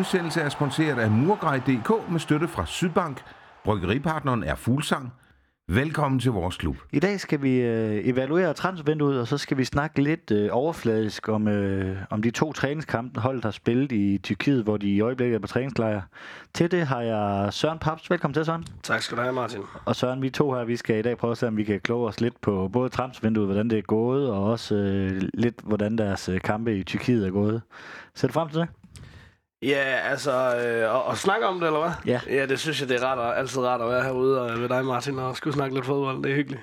Udsendelse er sponsoreret af Murgrej.dk med støtte fra Sydbank. Bryggeripartneren er Fuglsang. Velkommen til vores klub. I dag skal vi øh, evaluere transfervinduet, og så skal vi snakke lidt øh, overfladisk om, øh, om de to træningskampe, holdet har spillet i Tyrkiet, hvor de i øjeblikket er på træningslejr. Til det har jeg Søren Paps. Velkommen til, Søren. Tak skal du have, Martin. Og Søren, vi to her, vi skal i dag prøve at se, om vi kan kloge os lidt på både transfervinduet, hvordan det er gået, og også øh, lidt, hvordan deres øh, kampe i Tyrkiet er gået. Ser du frem til det? Ja, altså, øh, og, og snakke om det, eller hvad? Ja. Ja, det synes jeg, det er ret, og altid rart at være herude og ved dig, Martin, og skulle snakke lidt fodbold. Det er hyggeligt.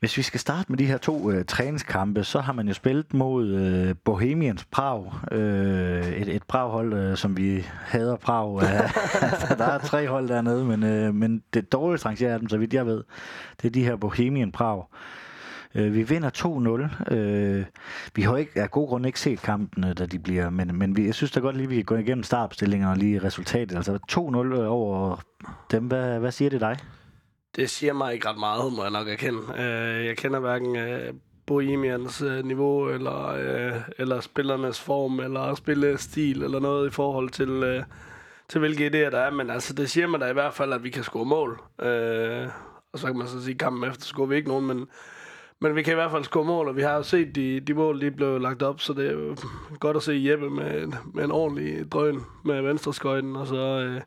Hvis vi skal starte med de her to øh, træningskampe, så har man jo spillet mod øh, Bohemians Prag. Øh, et, et Prag-hold, øh, som vi hader Prag. Øh, der er tre hold dernede, men, øh, men det dårligste rangerer dem, så vidt jeg ved, det er de her Bohemian Prag. Øh, vi vinder 2-0. Øh, vi har ikke, af god grund ikke set kampene, da de bliver, men, men vi, jeg synes da godt lige, vi kan gå igennem startopstillingen og lige resultatet. Altså 2-0 øh, over dem. Hvad, hvad siger det dig? Det siger mig ikke ret meget, må jeg nok erkende. Øh, jeg kender hverken øh, Bohemians øh, niveau, eller, øh, eller spillernes form, eller spillestil, eller noget i forhold til, øh, til hvilke idéer der er. Men altså, det siger mig da i hvert fald, at vi kan score mål. Øh, og så kan man så sige, at kampen efter scorer vi ikke nogen, men, men vi kan i hvert fald score mål, og vi har jo set de, de mål, de blev lagt op, så det er jo godt at se Jeppe med, med en ordentlig drøn med venstreskøjten, og så... Øh,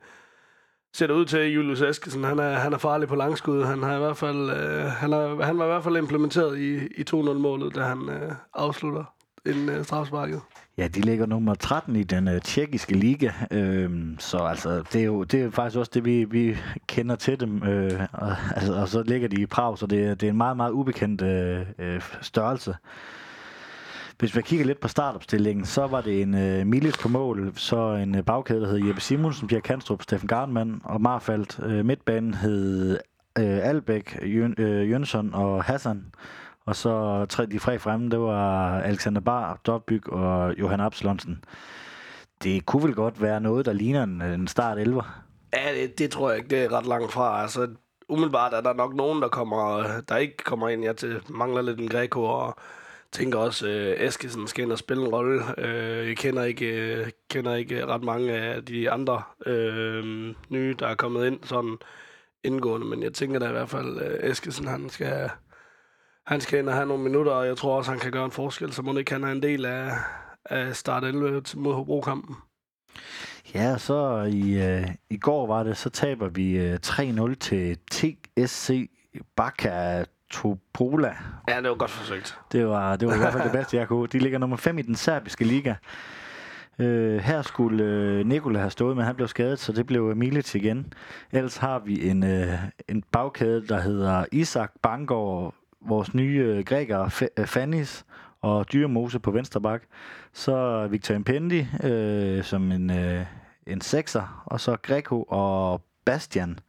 ser det ud til, at Julius Eskesen, han er, han er farlig på langskud. Han, har i hvert fald, øh, han, er, han var i hvert fald implementeret i, i 2-0-målet, da han øh, afslutter en øh, strafsparket. Ja, de ligger nummer 13 i den øh, tjekkiske liga, øhm, så altså, det, er jo, det er faktisk også det, vi, vi kender til dem, øh, og, altså, og så ligger de i Prag, så det, er- det er en meget, meget ubekendt øh, øh, størrelse. Hvis vi kigger lidt på startopstillingen, så var det en øh, Milis på mål, så en øh, bagkæde, der hed Jeppe Simonsen, Pierre Kanstrup, Steffen Garnmann og Marfald. Øh, midtbanen hed øh, Albæk, Jøn, øh, Jønsson og Hassan. Og så tre de fre fremme, det var Alexander Bar, Dobbyg og Johan Absalonsen. Det kunne vel godt være noget, der ligner en, en start 11. Ja, det, det tror jeg ikke, det er ret langt fra. Altså, umiddelbart er der nok nogen, der, kommer, der ikke kommer ind. Jeg til, mangler lidt en Greco, og tænker også, øh, Eskesen skal ind og spille en rolle. Øh, jeg kender ikke, øh, kender ikke ret mange af de andre øh, nye, der er kommet ind sådan indgående, men jeg tænker da i hvert fald, øh, Eskesen, han skal, han skal ind og have nogle minutter, og jeg tror også, han kan gøre en forskel, så må ikke han er en del af, af start 11 til- mod Hobro-kampen. Ja, så i, øh, i går var det, så taber vi øh, 3-0 til TSC Baka Topola. Ja, det var godt forsøgt. Det var, det var i hvert fald det bedste, jeg kunne. De ligger nummer 5 i den serbiske liga. Øh, her skulle øh, Nikola have stået, men han blev skadet, så det blev Milic igen. Ellers har vi en, øh, en bagkæde, der hedder Isak Bangor, vores nye øh, græker F- øh, Fannis og Dyremose på venstre bak. Så Victor Impendi øh, som en, øh, en sekser, og så Greco og Bastian.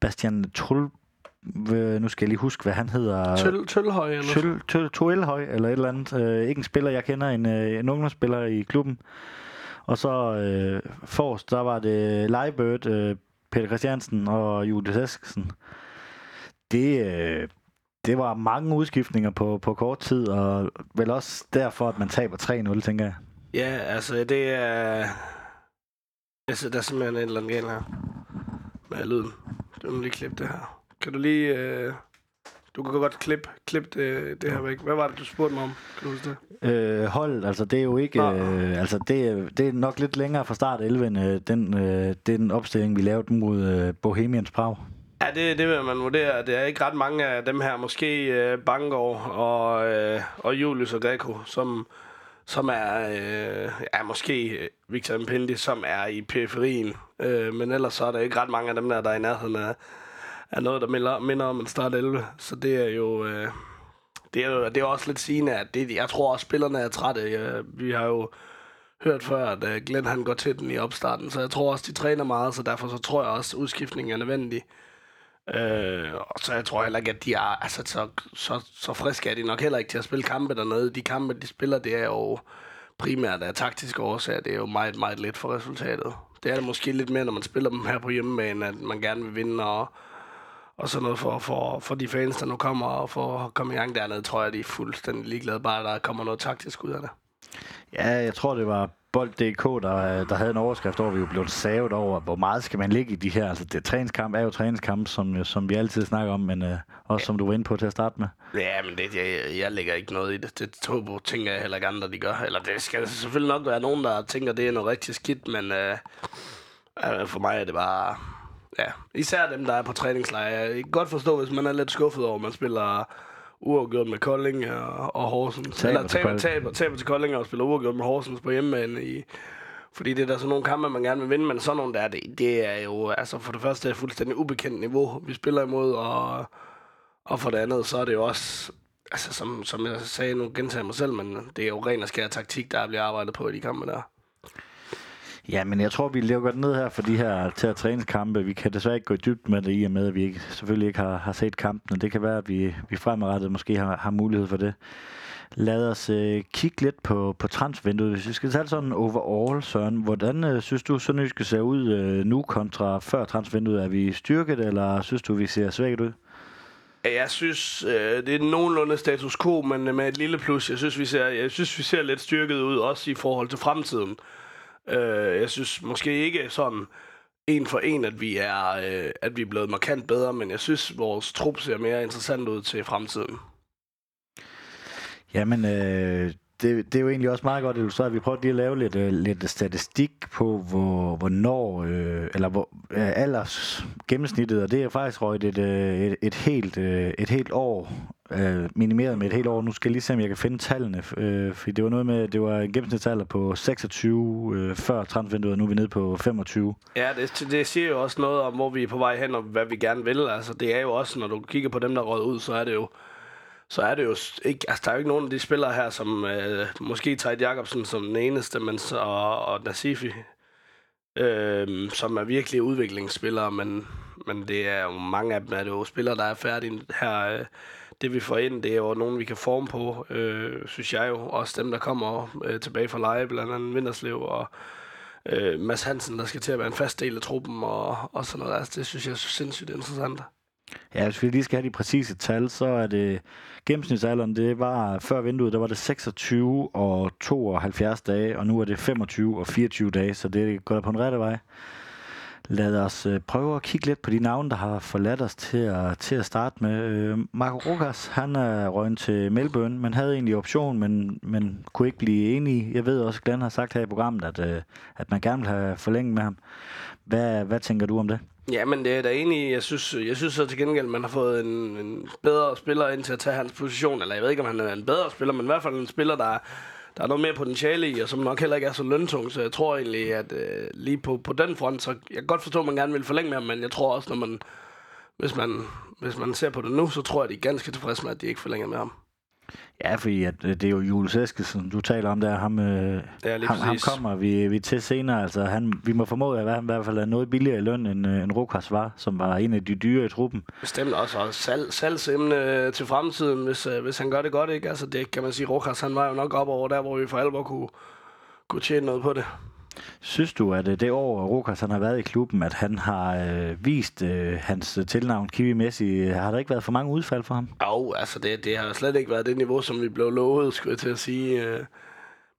Bastian Trul... øh, Nu skal jeg lige huske, hvad han hedder. Tøl, tølhøj, eller. Tøl, tøl, Tuelhøj eller et eller andet. Øh, ikke en spiller, jeg kender, en, en ungdomsspiller i klubben. Og så øh, forrest, der var det Leibird, øh, Peter Christiansen og Julius Eskesen. Det, øh, det var mange udskiftninger på, på kort tid, og vel også derfor, at man taber 3-0, tænker jeg. Ja, altså det er... Altså, der er simpelthen en eller anden galt her. Med lyden. Du må lige klippe det her. Kan du lige... Øh... Du kan godt klippe klip det, det her væk. Hvad var det, du spurgte mig om? Kan du huske det? Øh, hold, altså det er jo ikke, Nå. øh, altså det, er- det er nok lidt længere fra start 11, end øh, den, øh, den opstilling, vi lavede mod øh, Bohemians Prag. Ja, det, det vil man vurdere. Det er ikke ret mange af dem her. Måske øh, Bangor og, øh, og Julius og Greco, som, som er... Øh, ja, måske øh, Victor Impendi, som er i periferien. Øh, men ellers så er der ikke ret mange af dem der, der er i nærheden af, af noget, der minder, minder om en start 11. Så det er jo... Øh, det er jo det er også lidt sigende, at det, jeg tror også, spillerne er trætte. Jeg, vi har jo hørt før, at øh, Glenn han går til den i opstarten, så jeg tror også, de træner meget, så derfor så tror jeg også, at udskiftningen er nødvendig. Øh, og så jeg tror heller ikke, at de er, altså, så, så, så friske er de nok heller ikke til at spille kampe dernede. De kampe, de spiller, det er jo primært af taktiske årsager. Det er jo meget, meget let for resultatet. Det er det måske lidt mere, når man spiller dem her på hjemmebane, at man gerne vil vinde og, og sådan noget for, for, for de fans, der nu kommer og for at komme i gang dernede, tror jeg, de er fuldstændig ligeglade, bare der kommer noget taktisk ud af det. Ja, jeg tror, det var Bold.dk, der, der havde en overskrift over, vi jo blev savet over, hvor meget skal man ligge i de her, altså det, træningskamp er jo træningskamp, som, som vi altid snakker om, men øh, også som du var inde på til at starte med. Ja, men det, jeg, jeg lægger ikke noget i det. Det Tobo tænker jeg heller ikke andre, de gør. Eller det skal selvfølgelig nok være nogen, der tænker, det er noget rigtig skidt, men øh, øh for mig er det bare... Ja, især dem, der er på træningslejr. Jeg kan godt forstå, hvis man er lidt skuffet over, at man spiller uafgjort med Kolding og, og Horsens. Taber Eller taber, taber, taber til Kolding og spiller uafgjort med Horsens på hjemmebane i, fordi det er der sådan nogle kampe, man gerne vil vinde, men sådan nogle der, det, det er jo, altså for det første er det fuldstændig ubekendt niveau, vi spiller imod, og, og for det andet, så er det jo også, altså som, som jeg sagde, nu gentager jeg mig selv, men det er jo ren og skær taktik, der bliver arbejdet på i de kampe der. Ja, men jeg tror, vi lukker ned her for de her til at træningskampe. Vi kan desværre ikke gå i dybden med det, i og med, at vi ikke, selvfølgelig ikke har, har set kampene. Det kan være, at vi, vi fremadrettet måske har, har mulighed for det. Lad os øh, kigge lidt på, på transfervinduet. Hvis vi skal tage sådan overall, Søren, hvordan øh, synes du, Sønderjyske ser ud øh, nu kontra før transfervinduet? Er vi styrket, eller synes du, vi ser svækket ud? Jeg synes, øh, det er nogenlunde status quo, men øh, med et lille plus. Jeg synes, vi ser, jeg synes, vi ser lidt styrket ud, også i forhold til fremtiden. Øh, jeg synes måske ikke sådan en for en, at vi er, øh, at vi er blevet markant bedre, men jeg synes, vores trup ser mere interessant ud til fremtiden. Jamen, øh, det, det er jo egentlig også meget godt illustreret. Vi prøver lige at lave lidt, øh, lidt statistik på, hvor, hvornår, øh, eller hvor øh, alders gennemsnittet, og det er faktisk røget et, øh, et, et, helt, øh, et helt år, øh, minimeret med et helt år. Nu skal jeg lige se, om jeg kan finde tallene, øh, for det var noget med, det var en gennemsnitsalder på 26 øh, før transfervinduet, og nu er vi nede på 25. Ja, det, det siger jo også noget om, hvor vi er på vej hen, og hvad vi gerne vil. Altså, det er jo også, når du kigger på dem, der røget ud, så er det jo så er det jo ikke, altså der er jo ikke nogen af de spillere her, som øh, måske Tejt Jacobsen som den eneste, men så, og, og Nasifi, øh, som er virkelig udviklingsspillere, men, men det er jo mange af dem, er det jo spillere, der er færdige her. Øh, det vi får ind, det er jo nogen, vi kan forme på, øh, synes jeg jo. Også dem, der kommer øh, tilbage fra leje, blandt andet Vinderslev og øh, Mads Hansen, der skal til at være en fast del af truppen og, og sådan noget. Altså, det synes jeg er sindssygt interessant. Ja, hvis vi lige skal have de præcise tal, så er det gennemsnitsalderen, det var før vinduet, der var det 26 og 72 dage, og nu er det 25 og 24 dage, så det går da på en rette vej. Lad os øh, prøve at kigge lidt på de navne, der har forladt os til at, til at starte med. Øh, Marco Rukas, han er røgnet til Melbourne, men havde egentlig option, men, men kunne ikke blive enige. Jeg ved også, at Glenn har sagt her i programmet, at, øh, at man gerne vil have forlænget med ham. Hvad, hvad tænker du om det? Ja, men det er da egentlig, jeg synes, jeg synes så til gengæld, man har fået en, en bedre spiller ind til at tage hans position. Eller jeg ved ikke, om han er en bedre spiller, men i hvert fald en spiller, der, der er noget mere potentiale i, og som nok heller ikke er så løntung. Så jeg tror egentlig, at øh, lige på, på den front, så jeg kan godt forstå, at man gerne vil forlænge med ham, men jeg tror også, når man, hvis man, hvis man ser på det nu, så tror jeg, at de er ganske tilfredse med, at de ikke forlænger med ham. Ja, fordi at, øh, det er jo Jules Eskesen, du taler om der. Ham, øh, Ja, lige ham, ham kommer vi, vi til senere. Altså, han, vi må formode, at han i hvert fald er noget billigere i løn, end, øh, end Rokas var, som var en af de dyre i truppen. Bestemt også, og salg, salgsemne til fremtiden, hvis, øh, hvis han gør det godt, ikke? Altså det kan man sige, Rokas, han var jo nok op over der, hvor vi for alvor kunne, kunne tjene noget på det. Synes du, at øh, det år, Rokas han har været i klubben, at han har øh, vist øh, hans øh, tilnavn Kiwi Messi, har der ikke været for mange udfald for ham? Jo, altså det, det har slet ikke været det niveau, som vi blev lovet, skulle jeg til at sige. Øh.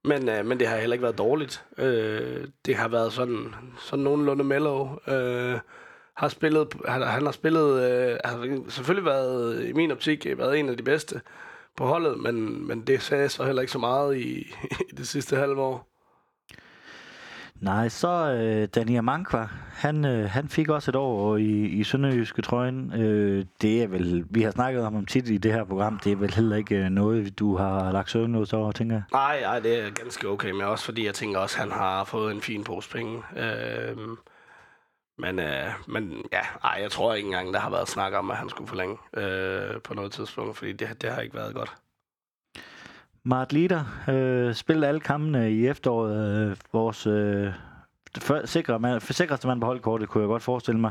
Men, øh, men det har heller ikke været dårligt. Øh, Det har været sådan, sådan nogenlunde mellow. Øh, Har spillet, han, han har spillet, øh, har selvfølgelig været, i min optik, været en af de bedste på holdet, men, men det sagde så heller ikke så meget i, i det sidste halve år. Nej, så øh, Daniel Mankwa, han, øh, han fik også et år i, i Sønderjyske trøjen. Øh, det er vel, vi har snakket om ham tit i det her program, det er vel heller ikke øh, noget, du har lagt søvnlås over, tænker jeg. Nej, nej, det er ganske okay, men også fordi jeg tænker også, at han har fået en fin pose penge. Øh, men, øh, men ja, ej, jeg tror ikke engang, der har været snak om, at han skulle forlænge øh, på noget tidspunkt, fordi det, det har ikke været godt. Mart Lider øh, spillede alle kampene i efteråret. Øh, vores øh, for, sikre mand, for sikreste mand på holdkortet, kunne jeg godt forestille mig.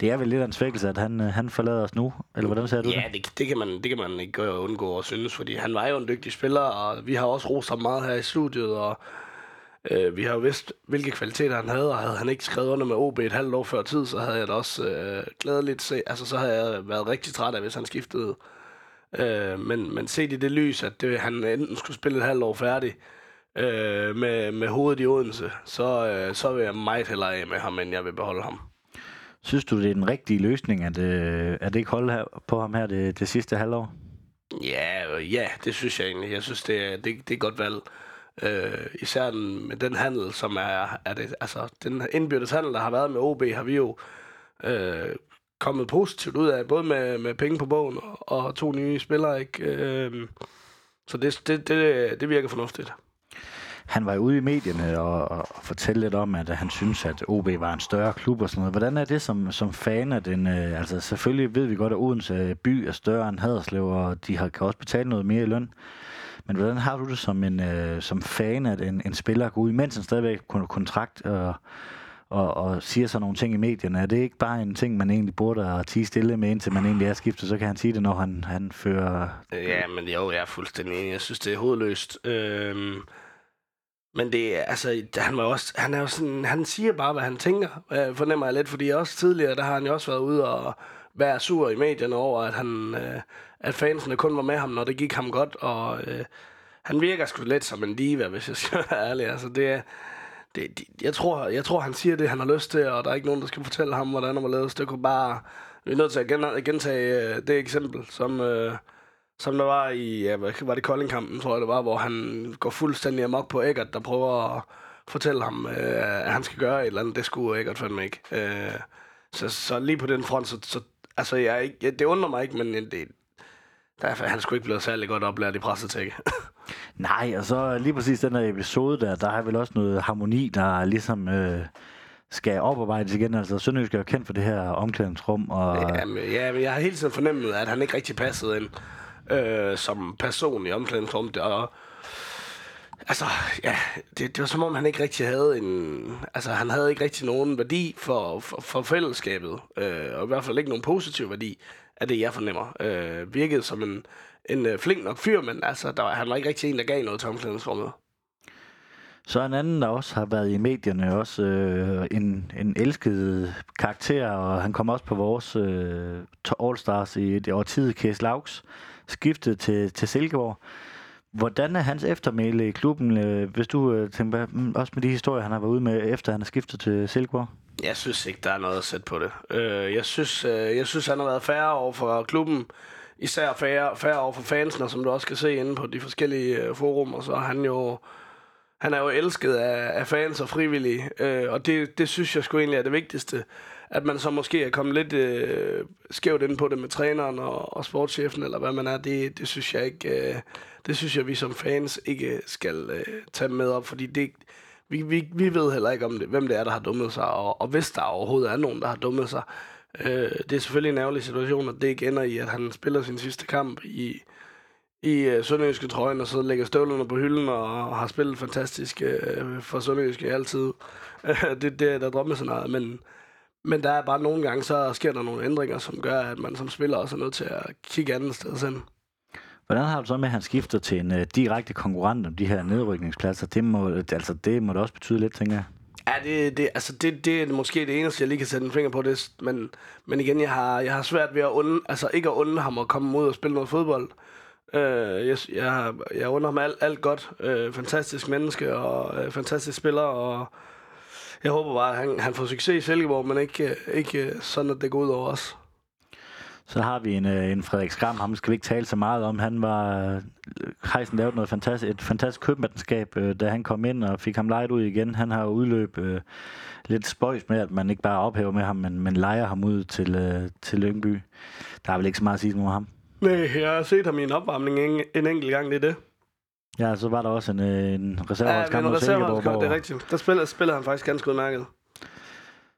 Det er vel lidt af en svækkelse, at han, øh, han forlader os nu. Eller hvordan ser du Ja, det? det, det, kan man, det kan man ikke gøre undgå at synes, fordi han var jo en dygtig spiller, og vi har også rost ham meget her i studiet, og øh, vi har jo vidst, hvilke kvaliteter han havde, og havde han ikke skrevet under med OB et halvt år før tid, så havde jeg da også øh, glædeligt se, altså så havde jeg været rigtig træt af, hvis han skiftede. Øh, men, men set i det lys, at det, han enten skulle spille et halvt år færdig, øh, med, med hovedet i Odense, så, øh, så vil jeg meget hellere af med ham, end jeg vil beholde ham. Synes du, det er den rigtige løsning, at, øh, at det ikke holde her, på ham her det, det sidste halvår? Ja, øh, ja, det synes jeg egentlig. Jeg synes, det er, det, det er et godt valg. Øh, især den, med den handel, som er, er det, altså den indbyrdes handel, der har været med OB, har vi jo øh, kommet positivt ud af, både med, med penge på bogen og, og to nye spillere, ikke? Øh, så det, det, det, det virker fornuftigt. Han var ude i medierne og, og fortælle lidt om, at han synes, at OB var en større klub og sådan noget. Hvordan er det som, som fan af den? Øh, altså selvfølgelig ved vi godt, at Odense by er større end Haderslev, og de har, kan også betale noget mere i løn. Men hvordan har du det som, en, øh, som fan, at en, en spiller går ud, mens han stadigvæk kun kontrakt og, og, og siger sådan nogle ting i medierne? Er det ikke bare en ting, man egentlig burde at tige stille med, indtil man egentlig er skiftet? Så kan han sige det, når han, han fører... Øh, ja, men jo, jeg er fuldstændig enig. Jeg synes, det er hovedløst. Øhm, men det er, altså, han, var også, han er jo sådan, han siger bare, hvad han tænker, jeg fornemmer jeg lidt, fordi også tidligere, der har han jo også været ude og være sur i medierne over, at han, øh, at fansene kun var med ham, når det gik ham godt, og øh, han virker sgu lidt som en diva, hvis jeg skal være ærlig. Altså, det, det, det, jeg, tror, jeg tror, han siger det, han har lyst til, og der er ikke nogen, der skal fortælle ham, hvordan han var lavet. Det kunne bare... Vi er nødt til at gentage øh, det eksempel, som, øh, som der var i, ja, var det Koldingkampen, tror jeg det var, hvor han går fuldstændig amok på Eggert, der prøver at fortælle ham, øh, at han skal gøre et eller andet. Det skulle Eggert fandme ikke. Øh, så, så lige på den front, så, så altså, jeg, ikke, det undrer mig ikke, men øh, det, derfor han skulle ikke blevet særlig godt oplært i pressetække. Nej, og så lige præcis den der episode der, der har vel også noget harmoni, der ligesom øh, skal oparbejdes igen. Altså Sønderjysk er jo kendt for det her omklædningsrum. Og... Ja, men, ja, men jeg har hele tiden fornemmet, at han ikke rigtig passede ind øh, som person i omklædningsrummet. Og, altså, ja, det, det var som om, han ikke rigtig havde en... Altså, han havde ikke rigtig nogen værdi for, for, for fællesskabet. Øh, og i hvert fald ikke nogen positiv værdi af det, jeg fornemmer. Øh, virkede som en, en øh, flink nok fyr, men altså, der, han var ikke rigtig en, der gav noget til omklædningsrummet. Så en anden, der også har været i medierne, også øh, en, en elsket karakter, og han kom også på vores øh, All-Stars i det årtid, Kæs Lauks, skiftet til, til Silkeborg. Hvordan er hans eftermæle i klubben, øh, hvis du øh, tænker, mm, også med de historier, han har været ude med, efter han er skiftet til Silkeborg? Jeg synes ikke, der er noget at sætte på det. Øh, jeg, synes, øh, jeg synes, han har været færre over for klubben, især færre, færre over for fansene, som du også kan se inde på de forskellige øh, forumer, så han jo han er jo elsket af, af fans og frivillige, øh, og det, det synes jeg sgu egentlig er det vigtigste. At man så måske er kommet lidt øh, skævt ind på det med træneren og, og sportschefen, eller hvad man er, det, det synes jeg ikke, øh, det synes jeg, vi som fans ikke skal øh, tage med op, fordi det, vi, vi, vi ved heller ikke, om det, hvem det er, der har dummet sig, og, og hvis der overhovedet er nogen, der har dummet sig. Øh, det er selvfølgelig en ærgerlig situation, at det ikke ender i, at han spiller sin sidste kamp i, i øh, Sønderjyske trøjen, og så lægger støvlerne på hylden, og har spillet fantastisk øh, for Sønderjyske altid. det, det er der drømmescenariet, men, men der er bare nogle gange, så sker der nogle ændringer, som gør, at man som spiller også er nødt til at kigge andet sted hen. Hvordan har du så med, at han skifter til en øh, direkte konkurrent om de her nedrykningspladser? Det må, altså, det må da også betyde lidt, tænker jeg. Ja, det, det, altså det, det er måske det eneste, jeg lige kan sætte en finger på det. Men, men igen, jeg har, jeg har svært ved at unde, altså ikke at unde ham at komme ud og spille noget fodbold. Øh, jeg, jeg, jeg under ham alt, alt godt. Øh, fantastisk menneske og øh, fantastisk spiller. Og jeg håber bare, at han, han får succes i Silkeborg, men ikke, øh, ikke øh, sådan, at det går ud over os. Så har vi en, øh, en Frederik Skram, ham skal vi ikke tale så meget om. Han var, Heisen lavede noget fantastisk, et fantastisk købmandskab, øh, da han kom ind og fik ham lejet ud igen. Han har udløb øh, lidt spøjs med, at man ikke bare ophæver med ham, men, men leger ham ud til, øh, til Lyngby. Der er vel ikke så meget at sige om ham. Nej, jeg har set ham i en opvarmning en, en enkelt gang, det er det. Ja, så var der også en, øh, en reserveholdskamp ja, en reserveholdskamp, det er rigtigt. Der spiller, spiller han faktisk ganske udmærket.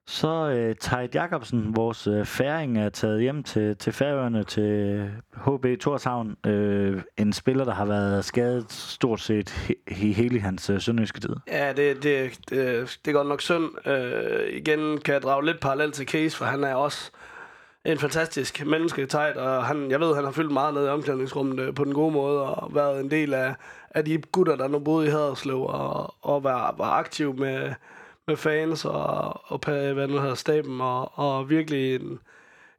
Så øh, Tejt Jacobsen, vores øh, færing, er taget hjem til, til Færøerne, til HB Torshavn. Øh, en spiller, der har været skadet stort set i hele hans øh, sønderjyske tid. Ja, det, det, det, det er godt nok synd. Øh, igen kan jeg drage lidt parallel til Case, for han er også en fantastisk menneske, Tejt, og han, jeg ved, han har fyldt meget ned i omklædningsrummet øh, på den gode måde, og været en del af, af de gutter, der nu boede i Haderslev, og, og var, var aktiv med med fans og, og hvad nu hedder, staben, og, og virkelig en,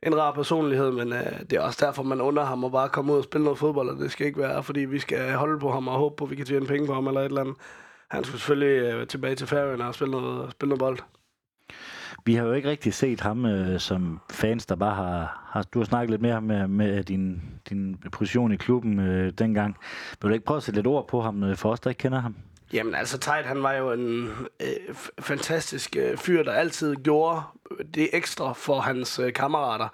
en rar personlighed, men øh, det er også derfor, man under ham at bare komme ud og spille noget fodbold, og det skal ikke være, fordi vi skal holde på ham og håbe på, at vi kan tjene penge på ham eller et eller andet. han skulle selvfølgelig øh, tilbage til Færøerne og spille noget, spille noget bold. Vi har jo ikke rigtig set ham øh, som fans, der bare har, har... Du har snakket lidt mere med, med din, din position i klubben øh, dengang. Vil du ikke prøve at sætte lidt ord på ham øh, for os, der ikke kender ham? Jamen altså, Tejt, han var jo en øh, fantastisk øh, fyr, der altid gjorde det ekstra for hans øh, kammerater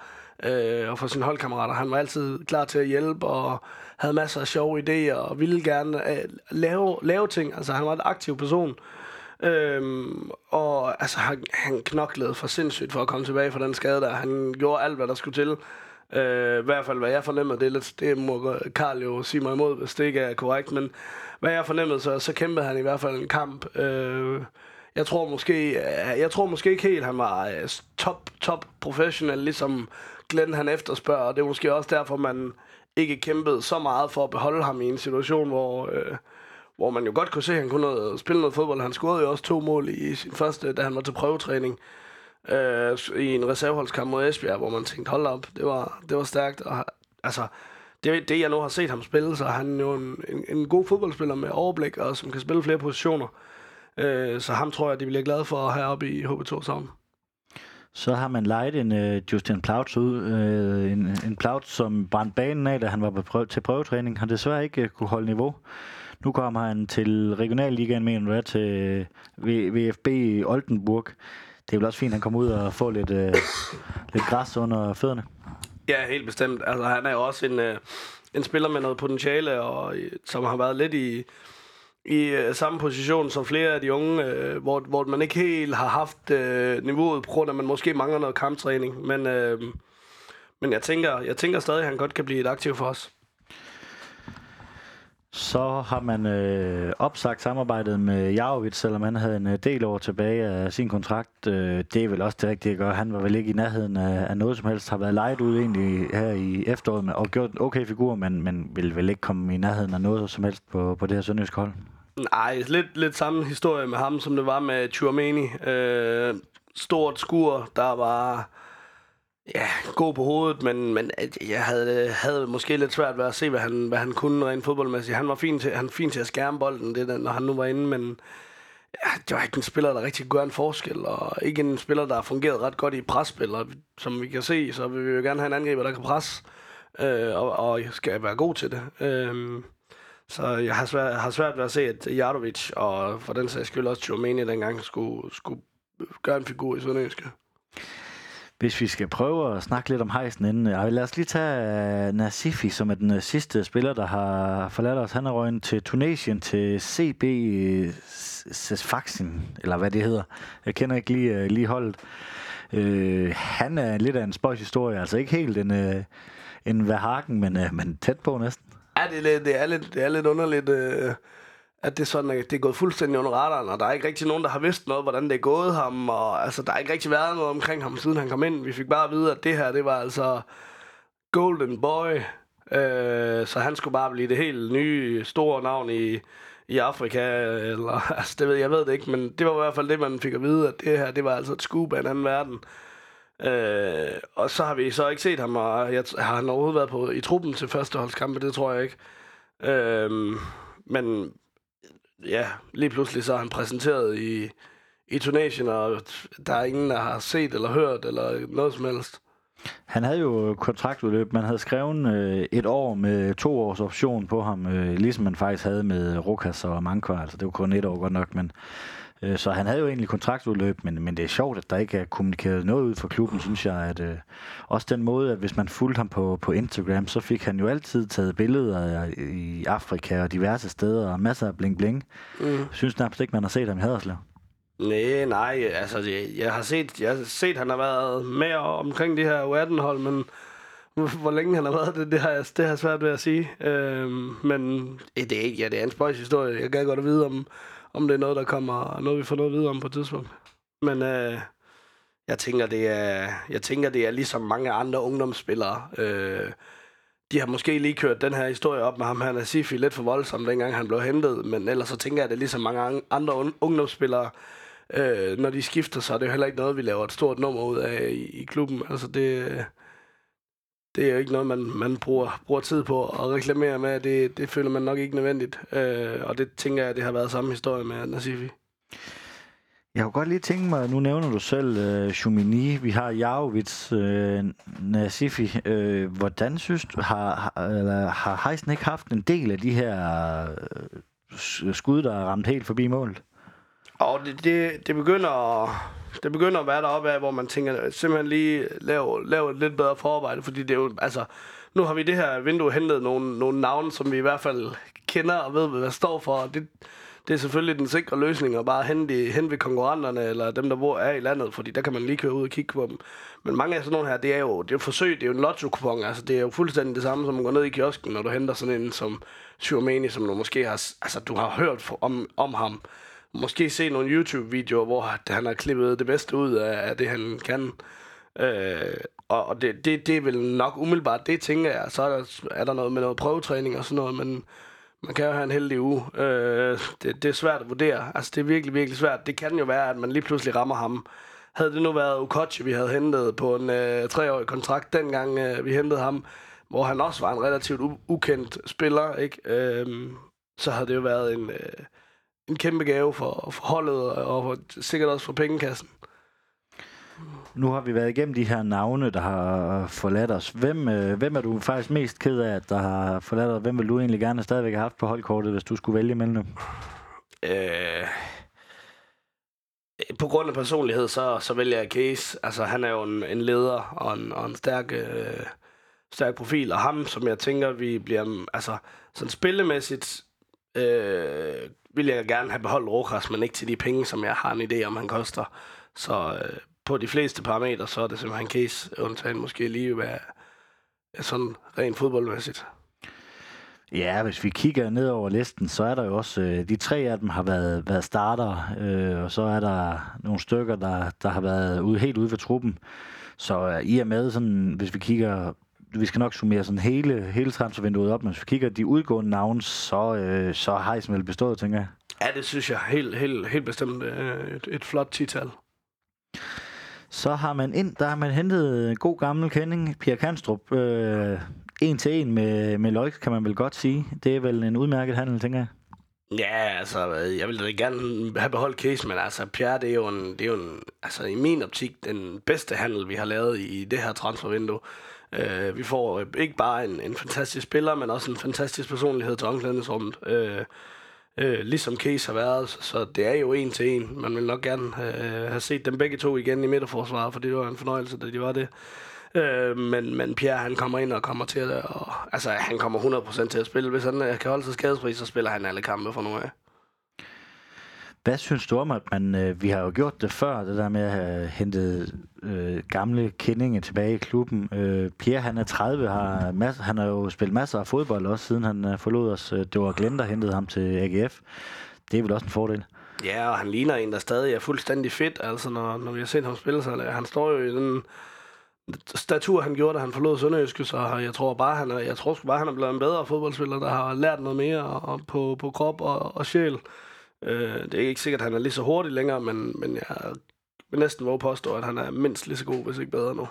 øh, og for sine holdkammerater. Han var altid klar til at hjælpe og havde masser af sjove idéer og ville gerne øh, lave, lave ting. Altså, han var en aktiv person. Øhm, og altså, han, han knoklede for sindssygt for at komme tilbage fra den skade der. Han gjorde alt, hvad der skulle til. Øh, I hvert fald, hvad jeg fornemmede, det, er lidt, det må Karl jo sige mig imod, hvis det ikke er korrekt, men hvad jeg fornemmede, så, så kæmpede han i hvert fald en kamp. Øh, jeg tror måske, øh, jeg tror måske ikke helt, han var øh, top, top professional, ligesom Glenn han efterspørger, og det er måske også derfor, man ikke kæmpede så meget for at beholde ham i en situation, hvor, øh, hvor man jo godt kunne se, at han kunne noget, spille noget fodbold. Han scorede jo også to mål i sin første, da han var til prøvetræning øh, i en reserveholdskamp mod Esbjerg, hvor man tænkte, hold op, det var, det var stærkt. Og, altså, det, det jeg nu har set ham spille, så er han jo en, en, en god fodboldspiller med overblik, og som kan spille flere positioner. Øh, så ham tror jeg, de bliver glade for at have op i HB2 sammen. Så har man lejet en uh, Justin Plautz ud. Uh, en, en Plautz, som brændte banen af, da han var på prøv, til prøvetræning. Han desværre ikke uh, kunne holde niveau. Nu kommer han til Regionalligaen, mener du er, til VFB Oldenburg. Det er vel også fint, at han kommer ud og får lidt, øh, lidt græs under fødderne. Ja, helt bestemt. Altså, han er jo også en, øh, en spiller med noget potentiale, og øh, som har været lidt i, i øh, samme position som flere af de unge, øh, hvor, hvor man ikke helt har haft øh, niveauet, på grund af, at man måske mangler noget kamptræning. Men, øh, men jeg, tænker, jeg tænker stadig, at han godt kan blive et aktiv for os. Så har man øh, opsagt samarbejdet med Jarovic, selvom han havde en øh, del år tilbage af sin kontrakt. Øh, det er vel også det rigtige at gøre. Han var vel ikke i nærheden af, af noget som helst. Har været lejet ud egentlig her i efteråret med, og gjort en okay figur, men, men vil vel ikke komme i nærheden af noget som helst på, på det her sønderjyske hold. Nej, lidt, lidt samme historie med ham, som det var med Chouameni. Øh, stort skur, der var ja, god på hovedet, men, men øh, jeg havde, øh, havde måske lidt svært ved at se, hvad han, hvad han kunne rent fodboldmæssigt. Han var fin til, han fin til at skærme bolden, det, der, når han nu var inde, men ja, det var ikke en spiller, der rigtig gør en forskel, og ikke en spiller, der har fungeret ret godt i presspil, og som vi kan se, så vil vi jo gerne have en angriber, der kan presse, øh, og, og skal være god til det. Øh, så jeg har svært, har svært ved at se, at Jardovic og for den sags skyld også Tjomeni dengang skulle, skulle gøre en figur i Sønderjyske. Hvis vi skal prøve at snakke lidt om hejsen inden, ja, lad os lige tage øh, Nasifi, som er den øh, sidste spiller, der har forladt os. Han er røgnet til Tunesien, til CB øh, Sfaxin, eller hvad det hedder. Jeg kender ikke lige, lige holdet. Øh, han er lidt af en spøjshistorie, altså ikke helt en, en Verhagen, men, men tæt på næsten. Ja, det er lidt, det er lidt, det er lidt underligt. Øh at det er sådan, at det er gået fuldstændig under radaren, og der er ikke rigtig nogen, der har vidst noget, hvordan det er gået ham, og altså, der er ikke rigtig været noget omkring ham, siden han kom ind. Vi fik bare at vide, at det her, det var altså Golden Boy, øh, så han skulle bare blive det helt nye, store navn i, i Afrika, eller, altså, det ved jeg ved det ikke, men det var i hvert fald det, man fik at vide, at det her, det var altså et scoop af en anden verden. Øh, og så har vi så ikke set ham, og jeg, har han overhovedet været på, i truppen til førsteholdskampe, det tror jeg ikke. Øh, men ja, lige pludselig så er han præsenteret i, i Tunesien, og der er ingen, der har set eller hørt eller noget som helst. Han havde jo kontraktudløb. Man havde skrevet øh, et år med to års option på ham, øh, ligesom man faktisk havde med Rukas og Mankvar. Altså, det var kun et år godt nok, men øh, så han havde jo egentlig kontraktudløb, men, men det er sjovt, at der ikke er kommunikeret noget ud fra klubben, synes jeg. At, øh, også den måde, at hvis man fulgte ham på, på Instagram, så fik han jo altid taget billeder i Afrika og diverse steder, og masser af bling-bling. Mm. Synes nærmest ikke, man har set ham i Haderslev. Nej, nej, altså jeg, jeg har set, jeg har set, han har været med omkring de her U18-hold, men hvor længe han har været det, det har jeg, det har jeg svært ved at sige. Øhm, men det er ikke, ja, det er en spøjs historie. Jeg kan godt at vide, om, om det er noget, der kommer, noget vi får noget at vide om på et tidspunkt. Men øh, jeg tænker, det er, jeg tænker, det er ligesom mange andre ungdomsspillere. Øh, de har måske lige kørt den her historie op med ham her, Nasifi, lidt for voldsom, dengang han blev hentet. Men ellers så tænker jeg, at det er ligesom mange andre ungdomsspillere, øh, når de skifter, sig, er det jo heller ikke noget, vi laver et stort nummer ud af i, i klubben. Altså det, det er jo ikke noget, man, man bruger, bruger tid på at reklamere med. Det, det føler man nok ikke nødvendigt. Øh, og det tænker jeg, det har været samme historie med Nasifi. Jeg kunne godt lige tænke mig, nu nævner du selv uh, Shumini, vi har Jarovic, uh, Nasifi. Uh, hvordan synes du, har, har, eller, har Heisen ikke haft en del af de her uh, skud, der er ramt helt forbi målet? Og det, det, det begynder det begynder at være deroppe af, hvor man tænker, simpelthen lige lave, lave et lidt bedre forarbejde, fordi det er jo, altså, nu har vi det her vindue hentet nogle, nogle navne, som vi i hvert fald kender og ved, hvad det står for, og det, det er selvfølgelig den sikre løsning at bare hente, hente ved konkurrenterne, eller dem, der bor er i landet, fordi der kan man lige køre ud og kigge på dem. Men mange af sådan nogle her, det er jo, det er jo forsøg, det er jo en lotto-kupon, altså det er jo fuldstændig det samme, som man går ned i kiosken, når du henter sådan en som Shurmani, som du måske har, altså du har hørt om, om ham, måske se nogle YouTube-videoer, hvor han har klippet det bedste ud af, det, han kan. Øh, og og det, det, det er vel nok umiddelbart, det tænker jeg. Så er der, er der noget med noget prøvetræning og sådan noget, men man kan jo have en heldig uge. Øh, det, det er svært at vurdere. Altså, det er virkelig, virkelig svært. Det kan jo være, at man lige pludselig rammer ham. Havde det nu været Ukochi, vi havde hentet på en øh, treårig kontrakt, dengang øh, vi hentede ham, hvor han også var en relativt u- ukendt spiller, ikke? Øh, så havde det jo været en... Øh, en kæmpe gave for, for holdet, og for, sikkert også for pengekassen. Nu har vi været igennem de her navne, der har forladt os. Hvem, øh, hvem er du faktisk mest ked af, at der har forladt os? Hvem vil du egentlig gerne stadigvæk have haft på holdkortet, hvis du skulle vælge mellem dem? Øh, på grund af personlighed, så, så vælger jeg Case. Altså, han er jo en, en leder og en, og en stærk, øh, stærk profil, og ham, som jeg tænker, vi bliver... Altså, sådan spillemæssigt øh, vil jeg gerne have beholdt Rokas, men ikke til de penge, som jeg har en idé om, han koster. Så øh, på de fleste parametre, så er det simpelthen case, undtagen måske lige være sådan rent fodboldmæssigt. Ja, hvis vi kigger ned over listen, så er der jo også, øh, de tre af dem har været, været starter, øh, og så er der nogle stykker, der, der har været ude, helt ude for truppen. Så øh, i og med, sådan, hvis vi kigger vi skal nok summere sådan hele, hele transfervinduet op, men hvis vi kigger de udgående navne, så, øh, så har Heisen vel bestået, tænker jeg. Ja, det synes jeg helt, helt, helt bestemt øh, et, et flot tital. Så har man ind, der har man hentet en god gammel kending, Pierre Kanstrup. Øh, en til en med, med Løjk, kan man vel godt sige. Det er vel en udmærket handel, tænker jeg. Ja, altså, jeg vil da gerne have beholdt case, men altså, Pierre, det er jo, en, det er jo en, altså, i min optik den bedste handel, vi har lavet i det her transfervindue. Øh, vi får øh, ikke bare en, en fantastisk spiller, men også en fantastisk personlighed til omklædningsrummet. Øh, øh, ligesom Case har været, så, så det er jo en til en. Man vil nok gerne øh, have set dem begge to igen i midterforsvaret, for det var en fornøjelse, da de var det. Øh, men, men Pierre, han kommer ind og kommer til at... Og, altså, han kommer 100% til at spille. Hvis han øh, kan holde sig skadesfri, så spiller han alle kampe for nu af. Hvad synes du om, at man, øh, vi har jo gjort det før, det der med at have hentet øh, gamle kendinge tilbage i klubben. Øh, Pierre, han er 30, har masser, han har jo spillet masser af fodbold også, siden han øh, forlod os. Øh, det var Glenn, der hentede ham til AGF. Det er vel også en fordel. Ja, og han ligner en, der stadig er fuldstændig fedt, altså når, når vi har set ham spille så Han står jo i den statur, han gjorde, da han forlod Sønderjyske, så jeg tror bare, han er, jeg tror bare, han er blevet en bedre fodboldspiller, der har lært noget mere og, på, på krop og, og sjæl. Øh, det er ikke sikkert, at han er lige så hurtig længere, men, men jeg vil næsten våge påstå, at han er mindst lige så god, hvis ikke bedre nu.